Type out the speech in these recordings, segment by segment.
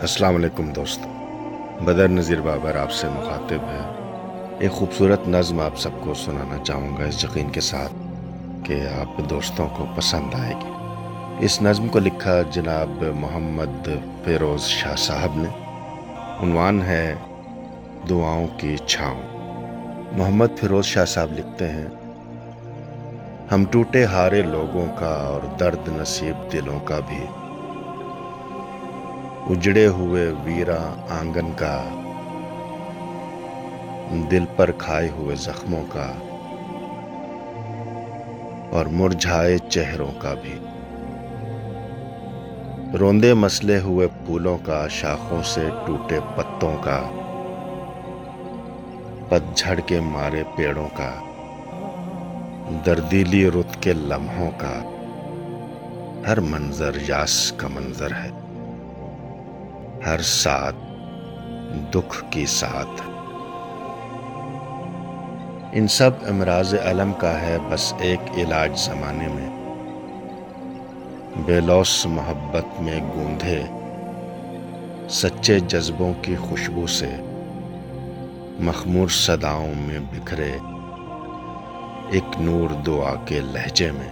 السلام علیکم دوستو بدر نذیر بابر آپ سے مخاطب ہے۔ ایک خوبصورت نظم آپ سب کو سنانا چاہوں گا اس یقین کے ساتھ کہ آپ دوستوں کو پسند آئے گی۔ اس نظم کو لکھا جناب محمد فیروز شاہ صاحب نے۔ عنوان ہے دعاؤں کی چھاؤں۔ محمد فیروز شاہ صاحب لکھتے ہیں، ہم ٹوٹے ہارے لوگوں کا اور درد نصیب دلوں کا بھی۔ اجڑے ہوئے ویرا آنگن کا، دل پر کھائے ہوئے زخموں کا اور مرجھائے چہروں کا بھی۔ روندے مسلے ہوئے پھولوں کا، شاخوں سے ٹوٹے پتوں کا، پت جھڑ کے مارے پیڑوں کا، دردیلی رت کے لمحوں کا۔ ہر منظر یاس کا منظر ہے۔ ہر ساتھ دکھ کی ساتھ۔ ان سب امراض علم کا ہے بس ایک علاج زمانے میں۔ بے لوس محبت میں گوندھے، سچے جذبوں کی خوشبو سے مخمور صداؤں میں بکھرے ایک نور دعا کے لہجے میں۔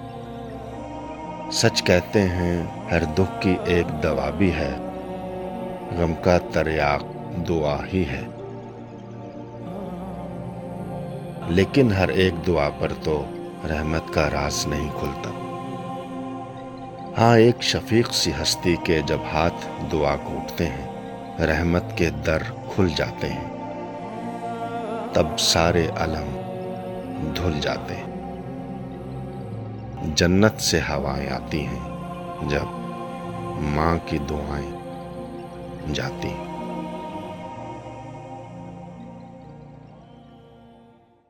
سچ کہتے ہیں، ہر دکھ کی ایک دوا بھی ہے۔ غم کا تریاق دعا ہی ہے۔ لیکن ہر ایک دعا پر تو رحمت کا راز نہیں کھلتا۔ ہاں ایک شفیق سی ہستی کے جب ہاتھ دعا کو اٹھتے ہیں، رحمت کے در کھل جاتے ہیں۔ تب سارے علم دھل جاتے ہیں۔ جنت سے ہوائیں آتی ہیں جب ماں کی دعائیں جاتی۔